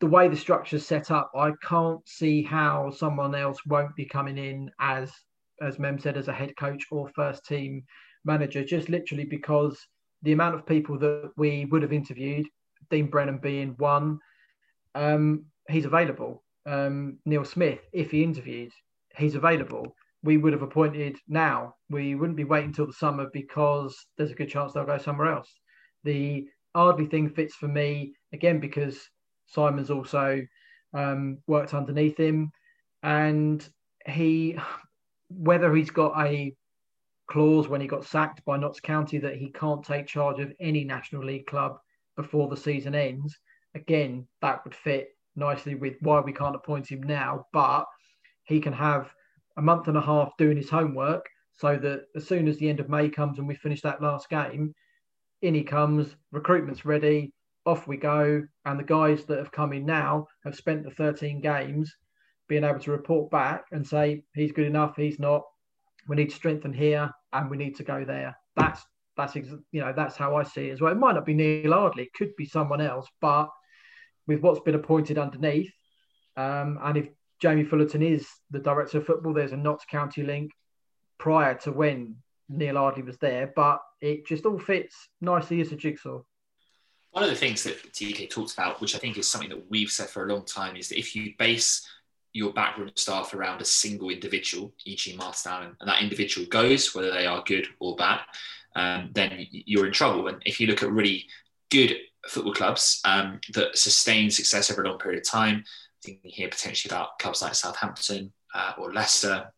the way the structure is set up i can't see how someone else won't be coming in as as mem said as a head coach or first team manager just literally because the amount of people that we would have interviewed dean brennan being one um, he's available um, neil smith if he interviewed he's available we would have appointed now. We wouldn't be waiting until the summer because there's a good chance they'll go somewhere else. The Ardley thing fits for me again because Simon's also um, worked underneath him, and he, whether he's got a clause when he got sacked by Notts County that he can't take charge of any National League club before the season ends, again that would fit nicely with why we can't appoint him now, but he can have a month and a half doing his homework so that as soon as the end of May comes and we finish that last game, in he comes, recruitment's ready, off we go. And the guys that have come in now have spent the 13 games being able to report back and say, he's good enough, he's not, we need to strengthen here and we need to go there. That's that's you know that's how I see it as well. It might not be Neil Ardley, it could be someone else, but with what's been appointed underneath, um, and if Jamie Fullerton is the director of football. There's a Notts County link prior to when Neil Ardley was there, but it just all fits nicely as a jigsaw. One of the things that TK talks about, which I think is something that we've said for a long time, is that if you base your backroom staff around a single individual, e.g. Martin and that individual goes, whether they are good or bad, um, then you're in trouble. And if you look at really good football clubs um, that sustain success over a long period of time, thinking here potentially about clubs like Southampton uh, or Leicester,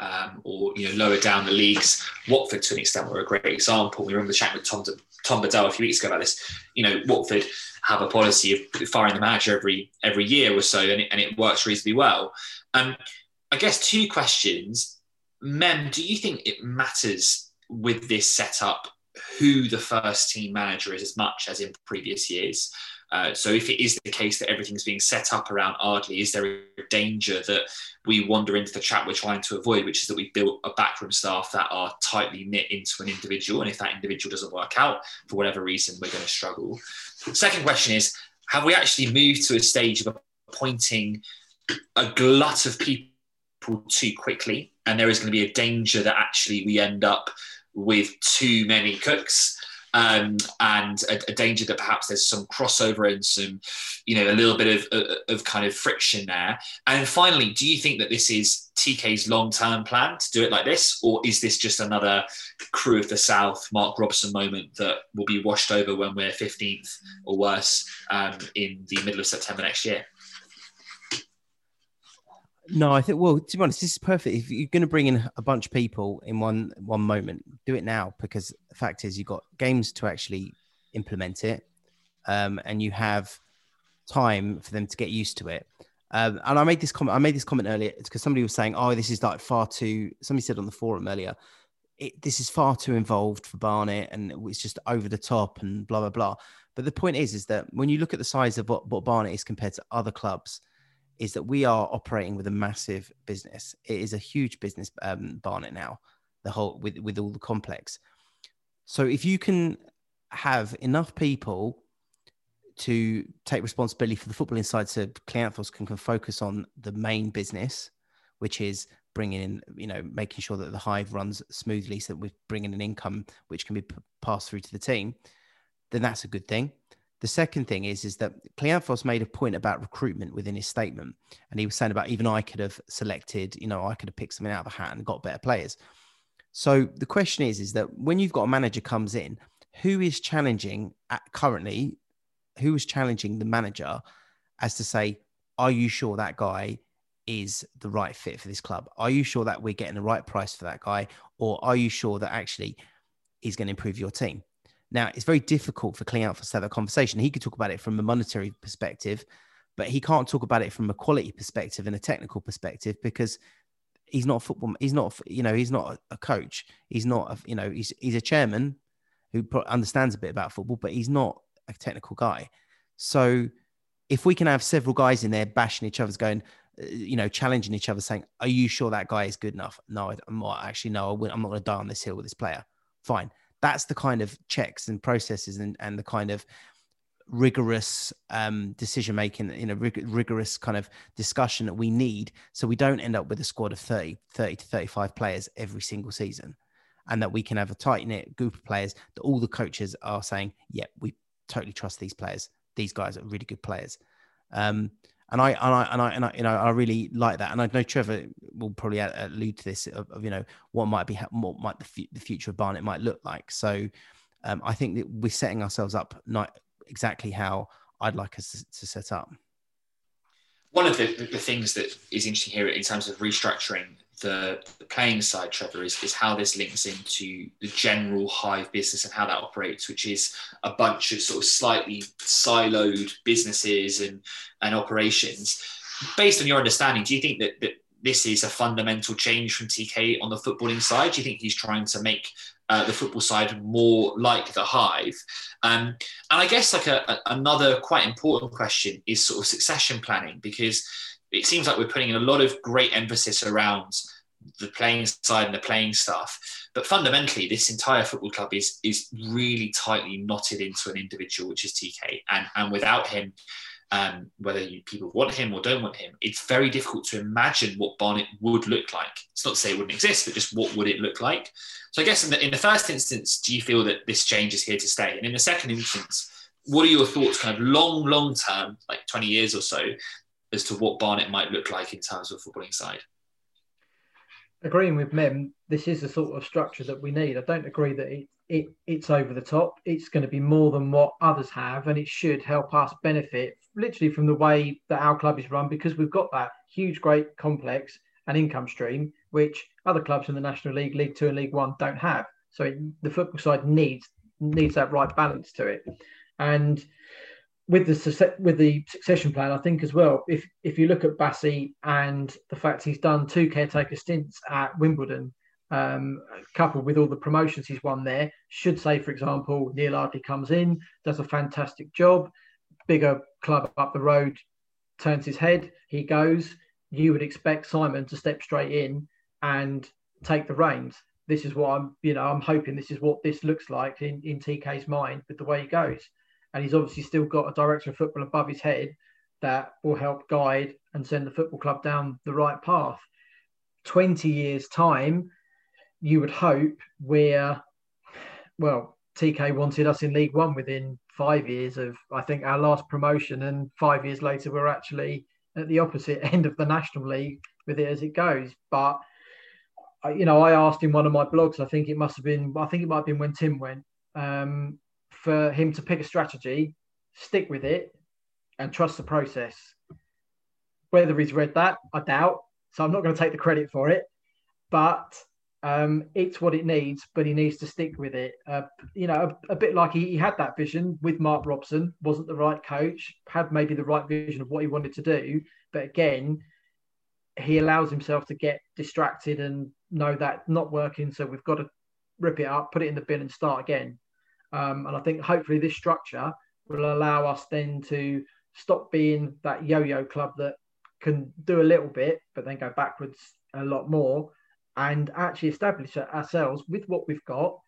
um, or you know lower down the leagues. Watford, to an extent, were a great example. We remember chatting with Tom Tom Bedell a few weeks ago about this. You know, Watford have a policy of firing the manager every every year or so, and it, and it works reasonably well. Um, I guess two questions. Mem, do you think it matters with this setup who the first team manager is as much as in previous years? Uh, so if it is the case that everything's being set up around Ardley, is there a danger that we wander into the trap we're trying to avoid, which is that we built a backroom staff that are tightly knit into an individual, and if that individual doesn't work out for whatever reason, we're going to struggle. Second question is, have we actually moved to a stage of appointing a glut of people too quickly, and there is going to be a danger that actually we end up with too many cooks? Um, and a, a, danger that perhaps there's some crossover and some, you know, a little bit of, of, of kind of friction there. And finally, do you think that this is TK's long term plan to do it like this, or is this just another crew of the South, Mark Robson moment that will be washed over when we're 15th or worse um, in the middle of September next year? No, I think well, to be honest, this is perfect. If you're going to bring in a bunch of people in one one moment, do it now because the fact is you've got games to actually implement it, um, and you have time for them to get used to it. Um, and I made this comment. I made this comment earlier. Because somebody was saying, "Oh, this is like far too." Somebody said on the forum earlier, it, this is far too involved for Barnet and it's just over the top and blah blah blah. But the point is, is that when you look at the size of what, what Barnet is compared to other clubs, is that we are operating with a massive business. It is a huge business, um, Barnet now, the whole with with all the complex. So if you can have enough people to take responsibility for the football inside, so Kleanthous can, can focus on the main business, which is bringing in, you know, making sure that the hive runs smoothly, so that we're bringing an income which can be p- passed through to the team. Then that's a good thing. The second thing is is that Kleanthous made a point about recruitment within his statement, and he was saying about even I could have selected, you know, I could have picked something out of the hat and got better players. So the question is, is that when you've got a manager comes in, who is challenging at currently, who is challenging the manager as to say, are you sure that guy is the right fit for this club? Are you sure that we're getting the right price for that guy? Or are you sure that actually he's going to improve your team? Now, it's very difficult for Kleanthous to have that conversation. He could talk about it from a monetary perspective, but he can't talk about it from a quality perspective and a technical perspective because he's not a football. He's not, you know, he's not a coach. He's not, a, you know, he's he's a chairman who understands a bit about football, but he's not a technical guy. So if we can have several guys in there bashing each other's going, uh, you know, challenging each other, saying, "Are you sure that guy is good enough?" No, I'm not. Actually, no, I'm not going to die on this hill with this player. Fine. That's the kind of checks and processes and, and the kind of rigorous um, decision making, you know, rig- rigorous kind of discussion that we need, so we don't end up with a squad of 30, 30 to 35 players every single season, and that we can have a tight knit group of players that all the coaches are saying, "Yeah, we totally trust these players. These guys are really good players." Um, and I and I and I and I, you know I really like that, and I know Trevor will probably allude to this of, of you know what might be what might the, f- the future of Barnet might look like. So um, I think that we're setting ourselves up not exactly how I'd like us to, to set up. One of the, the things that is interesting here in terms of restructuring the, playing side, Trevor, is, is how this links into the general Hive business and how that operates, which is a bunch of sort of slightly siloed businesses and, and operations. Based on your understanding, do you think that, that this is a fundamental change from TK on the footballing side? Do you think he's trying to make uh, the football side more like the Hive? Um, and I guess like a, a, another quite important question is sort of succession planning because it seems like we're putting in a lot of great emphasis around the playing side and the playing stuff. But fundamentally, this entire football club is is really tightly knotted into an individual, which is TK. And and without him, um, whether you, people want him or don't want him, it's very difficult to imagine what Barnet would look like. It's not to say it wouldn't exist, but just what would it look like? So I guess in the, in the first instance, do you feel that this change is here to stay? And in the second instance, what are your thoughts, kind of long, long term, like 20 years or so, as to what Barnet might look like in terms of footballing side. Agreeing with Mem, this is the sort of structure that we need. I don't agree that it, it it's over the top. It's going to be more than what others have, and it should help us benefit literally from the way that our club is run because we've got that huge, great complex and income stream, which other clubs in the National League, League Two, and League One don't have. So it, the football side needs needs that right balance to it, and with the with the succession plan, I think as well. If if you look at Bassey and the fact he's done two caretaker stints at Wimbledon, um, coupled with all the promotions he's won there, should say, for example, Neil Ardley comes in, does a fantastic job, bigger club up the road turns his head, he goes. You would expect Simon to step straight in and take the reins. This is what I'm, you know, I'm hoping this is what this looks like in, in TK's mind with the way he goes and he's obviously still got a director of football above his head that will help guide and send the football club down the right path. 20 years' time, you would hope where, well, TK wanted us in League One within five years of, I think, our last promotion, and five years later, we're actually at the opposite [LAUGHS] end of the National League with it as it goes. But, you know, I asked in one of my blogs, I think it must have been, I think it might have been when Tim went, um, for him to pick a strategy, stick with it, and trust the process. Whether he's read that, I doubt. So I'm not going to take the credit for it, but um, it's what it needs. But he needs to stick with it. Uh, you know, a, a bit like he, he, had that vision with Mark Robson, wasn't the right coach, had maybe the right vision of what he wanted to do, but again, he allows himself to get distracted and know that not working. So we've got to rip it up, put it in the bin, and start again. Um, and I think hopefully this structure will allow us then to stop being that yo-yo club that can do a little bit but then go backwards a lot more and actually establish ourselves with what we've got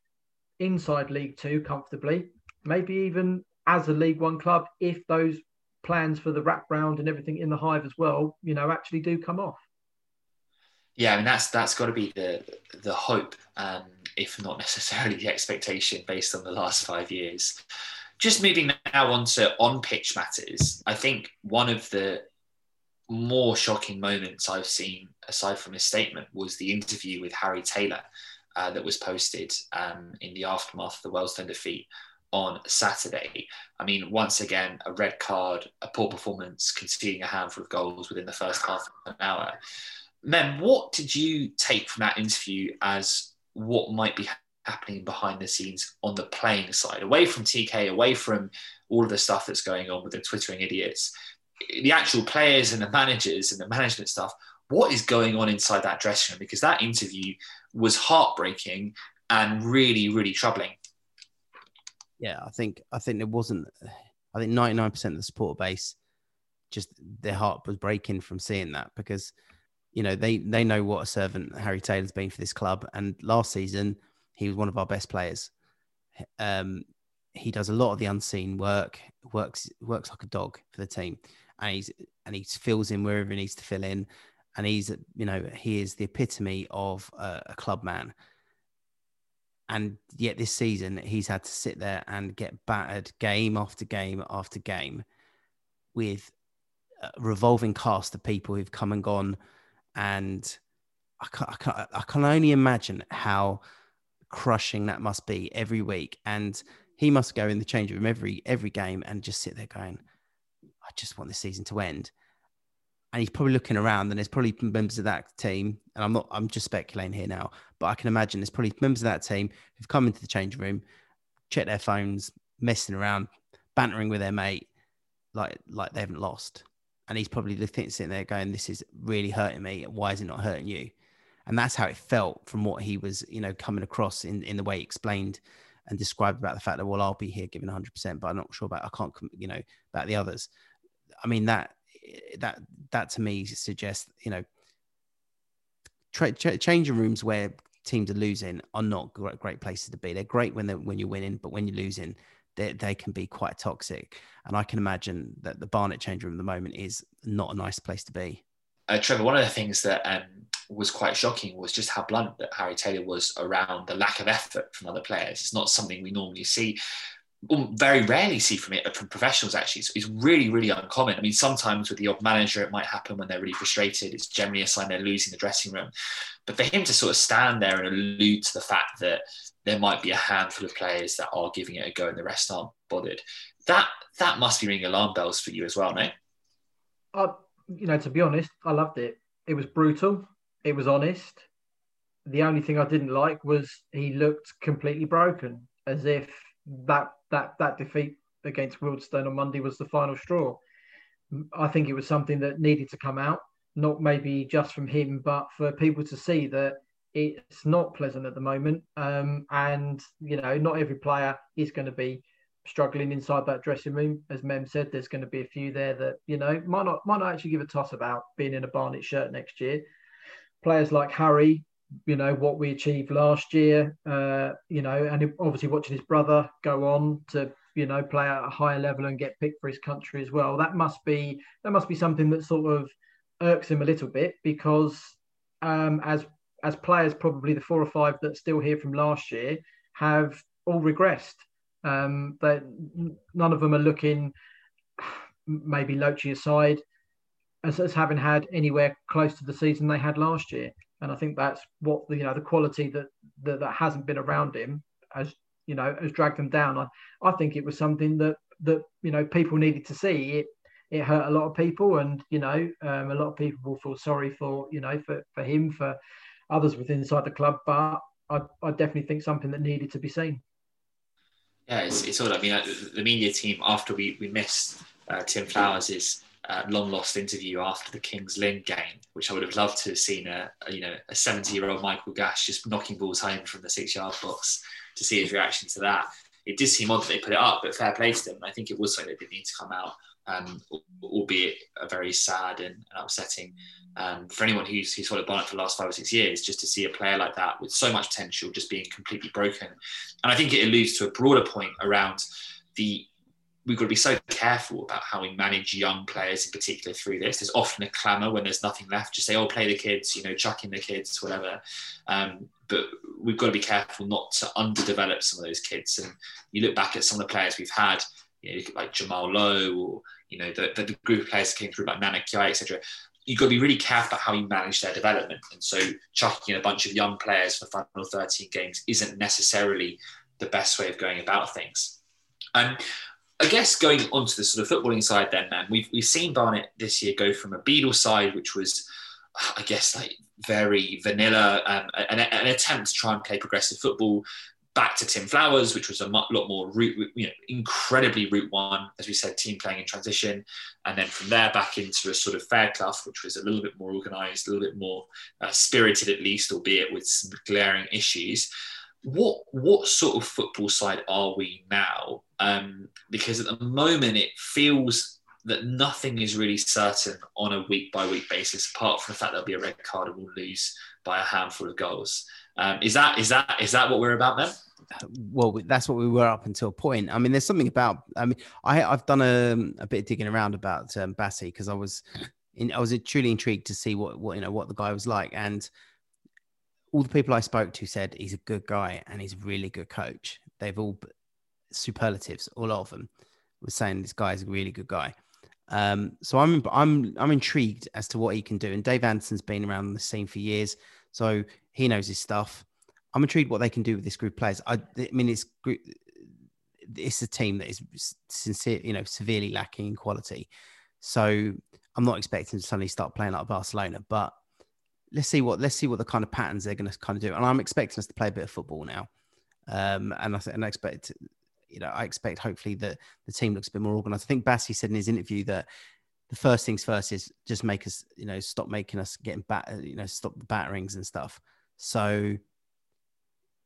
inside League Two comfortably, maybe even as a League One club if those plans for the wrap round and everything in the hive as well, you know, actually do come off. Yeah, I mean that's that's got to be the the hope, um, if not necessarily the expectation, based on the last five years. Just moving now on to on pitch matters. I think one of the more shocking moments I've seen, aside from his statement, was the interview with Harry Taylor uh, that was posted um, in the aftermath of the Wealdstone defeat on Saturday. I mean, once again, a red card, a poor performance, conceding a handful of goals within the first half of an hour. Mem, what did you take from that interview as what might be happening behind the scenes on the playing side, away from TK, away from all of the stuff that's going on with the twittering idiots, the actual players and the managers and the management stuff? What is going on inside that dressing room? Because that interview was heartbreaking and really, really troubling. Yeah, I think I think it wasn't. I think ninety nine percent of the supporter base just their heart was breaking from seeing that because you know they they know what a servant Harry Taylor's been for this club, and last season he was one of our best players. Um, he does a lot of the unseen work, works works like a dog for the team, and he's and he fills in wherever he needs to fill in, and he's you know he is the epitome of a, a club man. And yet this season he's had to sit there and get battered game after game after game with a revolving cast of people who've come and gone and I can, I can, I can only imagine how crushing that must be every week. And he must go in the change room every every game and just sit there going, I just want this season to end. And he's probably looking around, and there's probably members of that team. And I'm not, I'm just speculating here now, but I can imagine there's probably members of that team who've come into the change room, checked their phones, messing around, bantering with their mate, like like they haven't lost and he's probably sitting there going, "This is really hurting me. Why is it not hurting you?" And that's how it felt from what he was, you know, coming across in in the way he explained and described about the fact that well, I'll be here giving 100, percent but I'm not sure about I can't, you know, about the others. I mean that that that to me suggests, you know, tra- tra- changing rooms where teams are losing are not great, great places to be. They're great when they when you're winning, but when you're losing, they, they can be quite toxic. And I can imagine that the Barnet change room at the moment is not a nice place to be. Uh, Trevor, one of the things that um, was quite shocking was just how blunt that Harry Taylor was around the lack of effort from other players. It's not something we normally see or very rarely see from it from professionals actually it's, it's, really really uncommon i mean sometimes with the odd manager it might happen when they're really frustrated it's generally a sign they're losing the dressing room but for him to sort of stand there and allude to the fact that there might be a handful of players that are giving it a go and the rest aren't bothered. That that must be ringing alarm bells for you as well no uh, you know to be honest i loved it. It was brutal. It was honest. The only thing i didn't like was he looked completely broken as if that that that defeat against Wealdstone on Monday was the final straw. I think it was something that needed to come out, not maybe just from him, but for people to see that it's not pleasant at the moment. Um, and you know, not every player is going to be struggling inside that dressing room. As Mem said, there's going to be a few there that you know might not might not actually give a toss about being in a Barnet shirt next year. Players like Harry, you know what we achieved last year uh, you know and obviously watching his brother go on to you know play at a higher level and get picked for his country as well that must be that must be something that sort of irks him a little bit because um, as as players probably the four or five that still here from last year have all regressed um, that none of them are looking [SIGHS] maybe Lochi aside as, as having had anywhere close to the season they had last year and I think that's what the you know the quality that that, that hasn't been around him has you know has dragged them down. I, I think it was something that that you know people needed to see. It it hurt a lot of people, and you know um, a lot of people will feel sorry for you know for for him for others within inside the club. But I, I definitely think something that needed to be seen. Yeah, it's, it's all. I mean, the media team after we we missed uh, Tim Flowers' uh, long lost interview after the Kings Lynn game, which I would have loved to have seen a, a you know a 70 year old Michael Gash just knocking balls home from the six yard box to see his reaction to that. It did seem odd that they put it up, but fair play to them. I think it was something that did need to come out, um, albeit a very sad and, upsetting um, for anyone who's, who's followed Barnet for the last five or six years, just to see a player like that with so much potential just being completely broken. And I think it alludes to a broader point around the we've got to be so careful about how we manage young players in particular through this. There's often a clamour when there's nothing left, just say, oh, play the kids, you know, chuck in the kids, whatever. Um, but we've got to be careful not to underdevelop some of those kids. And you look back at some of the players we've had, you know, like Jamal Lowe or, you know, the, the, group of players came through like Nana Kiai, etc. You've got to be really careful about how you manage their development. And so chucking in a bunch of young players for final 13 games isn't necessarily the best way of going about things. And I guess going on to the sort of footballing side, then, man, we've we've seen Barnet this year go from a Beadle side, which was, I guess, like very vanilla, um, an, an, attempt to try and play progressive football, back to Tim Flowers, which was a lot more route, you know, incredibly route one, as we said, team playing in transition, and then from there back into a sort of Fairclough, which was a little bit more organised, a little bit more uh, spirited, at least, albeit with some glaring issues what what sort of football side are we now? Um, because at the moment it feels that nothing is really certain on a week by week basis, apart from the fact there'll be a red card and we'll lose by a handful of goals. Um, is that is that is that what we're about then? Well, that's what we were up until a point. I mean, there's something about. I mean, I I've done a, a bit of digging around about um, Bassey because I was in, I was truly intrigued to see what what you know what the guy was like and all the people I spoke to said he's a good guy and he's a really good coach. They've all superlatives, all of them were saying this guy is a really good guy. Um, so I'm I'm I'm intrigued as to what he can do. And Dave Anderson's been around the scene for years, so he knows his stuff. I'm intrigued what they can do with this group of players. I, I mean, it's group. it's a team that is sincere, you know, severely lacking in quality. So I'm not expecting to suddenly start playing like Barcelona, but let's see what let's see what the kind of patterns they're going to kind of do. And I'm expecting us to play a bit of football now. Um, and I, and I expect, you know, I expect hopefully that the team looks a bit more organized. I think Bassey said in his interview that the first things first is just make us, you know, stop making us getting bat, you know, stop the batterings and stuff. So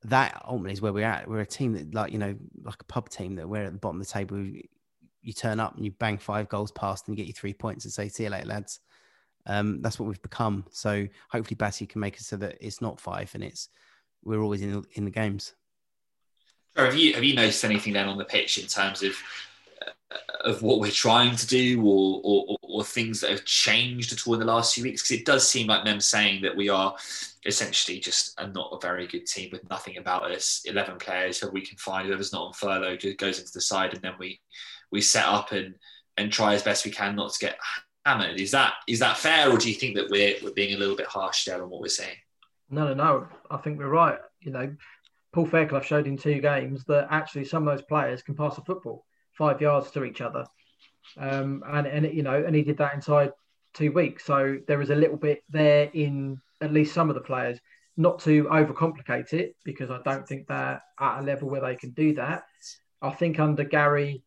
that ultimately is where we're at. We're a team that, like, you know, like a pub team that we're at the bottom of the table. You turn up and you bang five goals past and you get you three points and say, see you later, lads um, that's what we've become. So hopefully Bassey can make it so that it's not five and it's we're always in in the games. Have you have you noticed anything then on the pitch in terms of of what we're trying to do, or, or, or things that have changed at all in the last few weeks? Because it does seem like them saying that we are essentially just a not a very good team with nothing about us. Eleven players who we can find, whoever's not on furlough just goes into the side, and then we we set up and and try as best we can not to get hammered. Is that is that fair, or do you think that we're we're being a little bit harsh there on what we're saying? No, no, no. I think we're right. You know, Paul Fairclough showed in two games that actually some of those players can pass a football five yards to each other, um, and and you know, and he did that inside two weeks. So there is a little bit there in at least some of the players. Not to overcomplicate it, because I don't think they're at a level where they can do that. I think under Gary,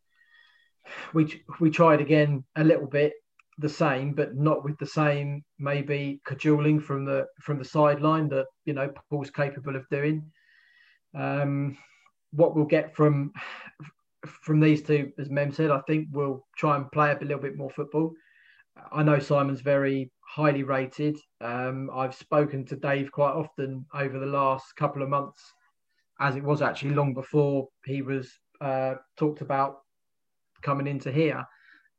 we we tried again a little bit the same, but not with the same maybe cajoling from the from the sideline that you know Paul's capable of doing. Um, what we'll get from from these two, as Mem said, I think we'll try and play up a little bit more football. I know Simon's very highly rated. Um, I've spoken to Dave quite often over the last couple of months, as it was actually long before he was uh, talked about coming into here.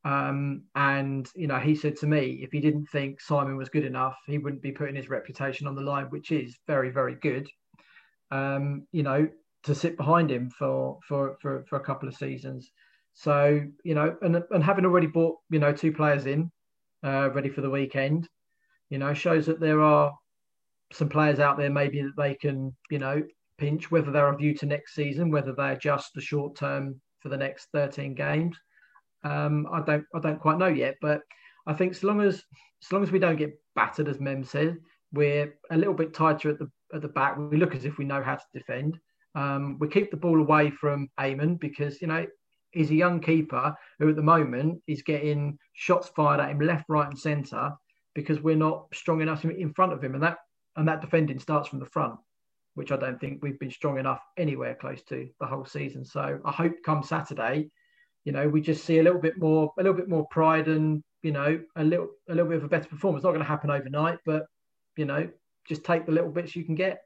Um, and you know, he said to me, if he didn't think Simon was good enough, he wouldn't be putting his reputation on the line, which is very, very good. Um, you know, to sit behind him for for for, for a couple of seasons. So you know, and and having already bought you know two players in, uh, ready for the weekend, you know, shows that there are some players out there maybe that they can you know pinch, whether they're a view to next season, whether they're just the short term for the next 13 games um, I don't I don't quite know yet, but I think so long as as long as we don't get battered, as Mem said, we're a little bit tighter at the at the back. We look as if we know how to defend. Um, we keep the ball away from Eamon because you know he's a young keeper who at the moment is getting shots fired at him left, right, and centre because we're not strong enough in front of him, and that and that defending starts from the front, which I don't think we've been strong enough anywhere close to the whole season. So I hope come Saturday, you know, we just see a little bit more, a little bit more pride and you know, a little a little bit of a better performance. It's not going to happen overnight, but you know, just take the little bits you can get.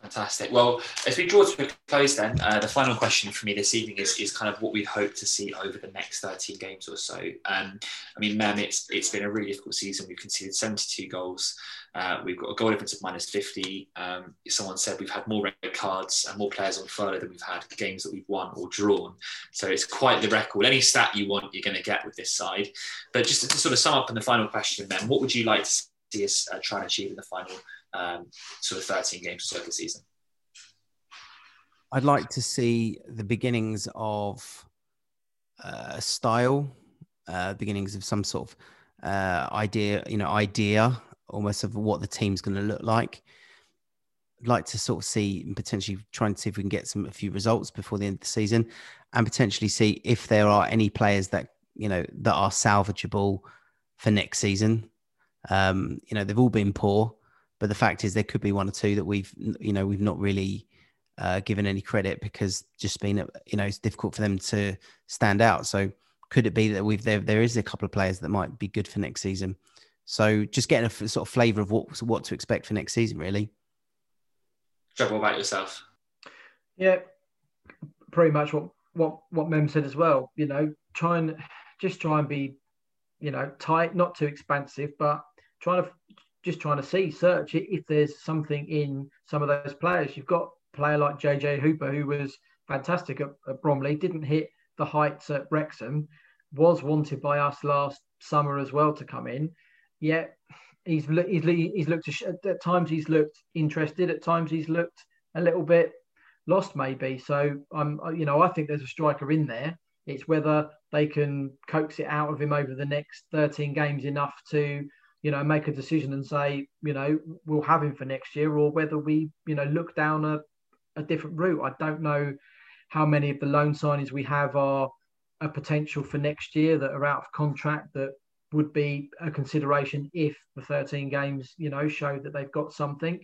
Fantastic. Well, as we draw to a close, then uh, the final question for me this evening is, is kind of what we hope to see over the next 13 games or so. Um, I mean, Mem, it's it's been a really difficult season. We've conceded 72 goals. Uh, we've got a goal difference of minus 50. Um, someone said we've had more red cards and more players on furlough than we've had games that we've won or drawn. So it's quite the record. Any stat you want, you're going to get with this side. But just to, to sort of sum up in the final question, then, what would you like to see us uh, try and achieve in the final um, sort of 13 games so the season? I'd like to see the beginnings of uh, style, uh, beginnings of some sort of uh, idea, you know, idea almost of what the team's going to look like. I'd like to sort of see and potentially try and see if we can get some a few results before the end of the season, and potentially see if there are any players that you know that are salvageable for next season. Um, you know, they've all been poor, but the fact is, there could be one or two that we've, you know, we've not really uh, given any credit because just been, you know, it's difficult for them to stand out. So could it be that we've there there is a couple of players that might be good for next season? So just getting a sort of flavour of what what to expect for next season, really. Trevor, what about yourself? Yeah, pretty much what what what Mem said as well. You know, try and just try and be, you know, tight, not too expansive, but trying to just trying to see, search it if there's something in some of those players. You've got a player like JJ Hooper, who was fantastic at, at Bromley, didn't hit the heights at Wrexham, was wanted by us last summer as well to come in. Yet he's he's, he's looked at times he's looked interested, at times he's looked a little bit lost maybe. So I'm you know I think there's a striker in there. It's whether they can coax it out of him over the next 13 games enough to you know, make a decision and say, you know, we'll have him for next year, or whether we, you know, look down a, a different route. I don't know how many of the loan signings we have are a potential for next year that are out of contract that would be a consideration if the 13 games, you know, show that they've got something.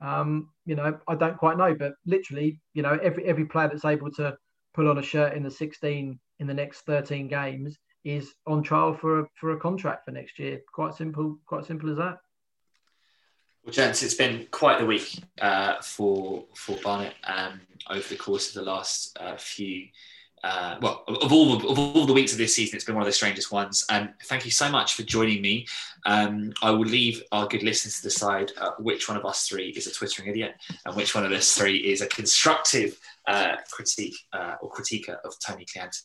Um, you know, I don't quite know, but literally, you know, every every player that's able to put on a shirt in the 16 in the next 13 games is on trial for a, for a contract for next year. Quite simple, quite simple as that. Well, gents, it's been quite the week uh, for for Barnet um, over the course of the last uh, few. Uh, well, of all of all the weeks of this season, it's been one of the strangest ones. And thank you so much for joining me. Um, I will leave our good listeners to decide uh, which one of us three is a twittering idiot and which one of us three is a constructive uh, critique uh, or critiquer of Tony Kleanthous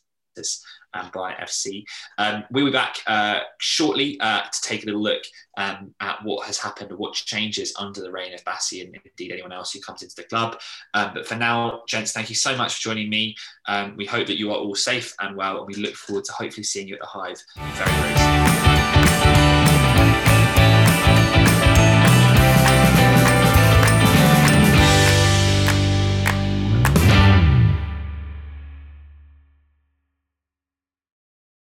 and by FC. Um, we'll be back uh, shortly uh, to take a little look um, at what has happened and what changes under the reign of Bassey and indeed anyone else who comes into the club. Um, but for now, gents, thank you so much for joining me. Um, we hope that you are all safe and well, and we look forward to hopefully seeing you at the Hive very, very soon.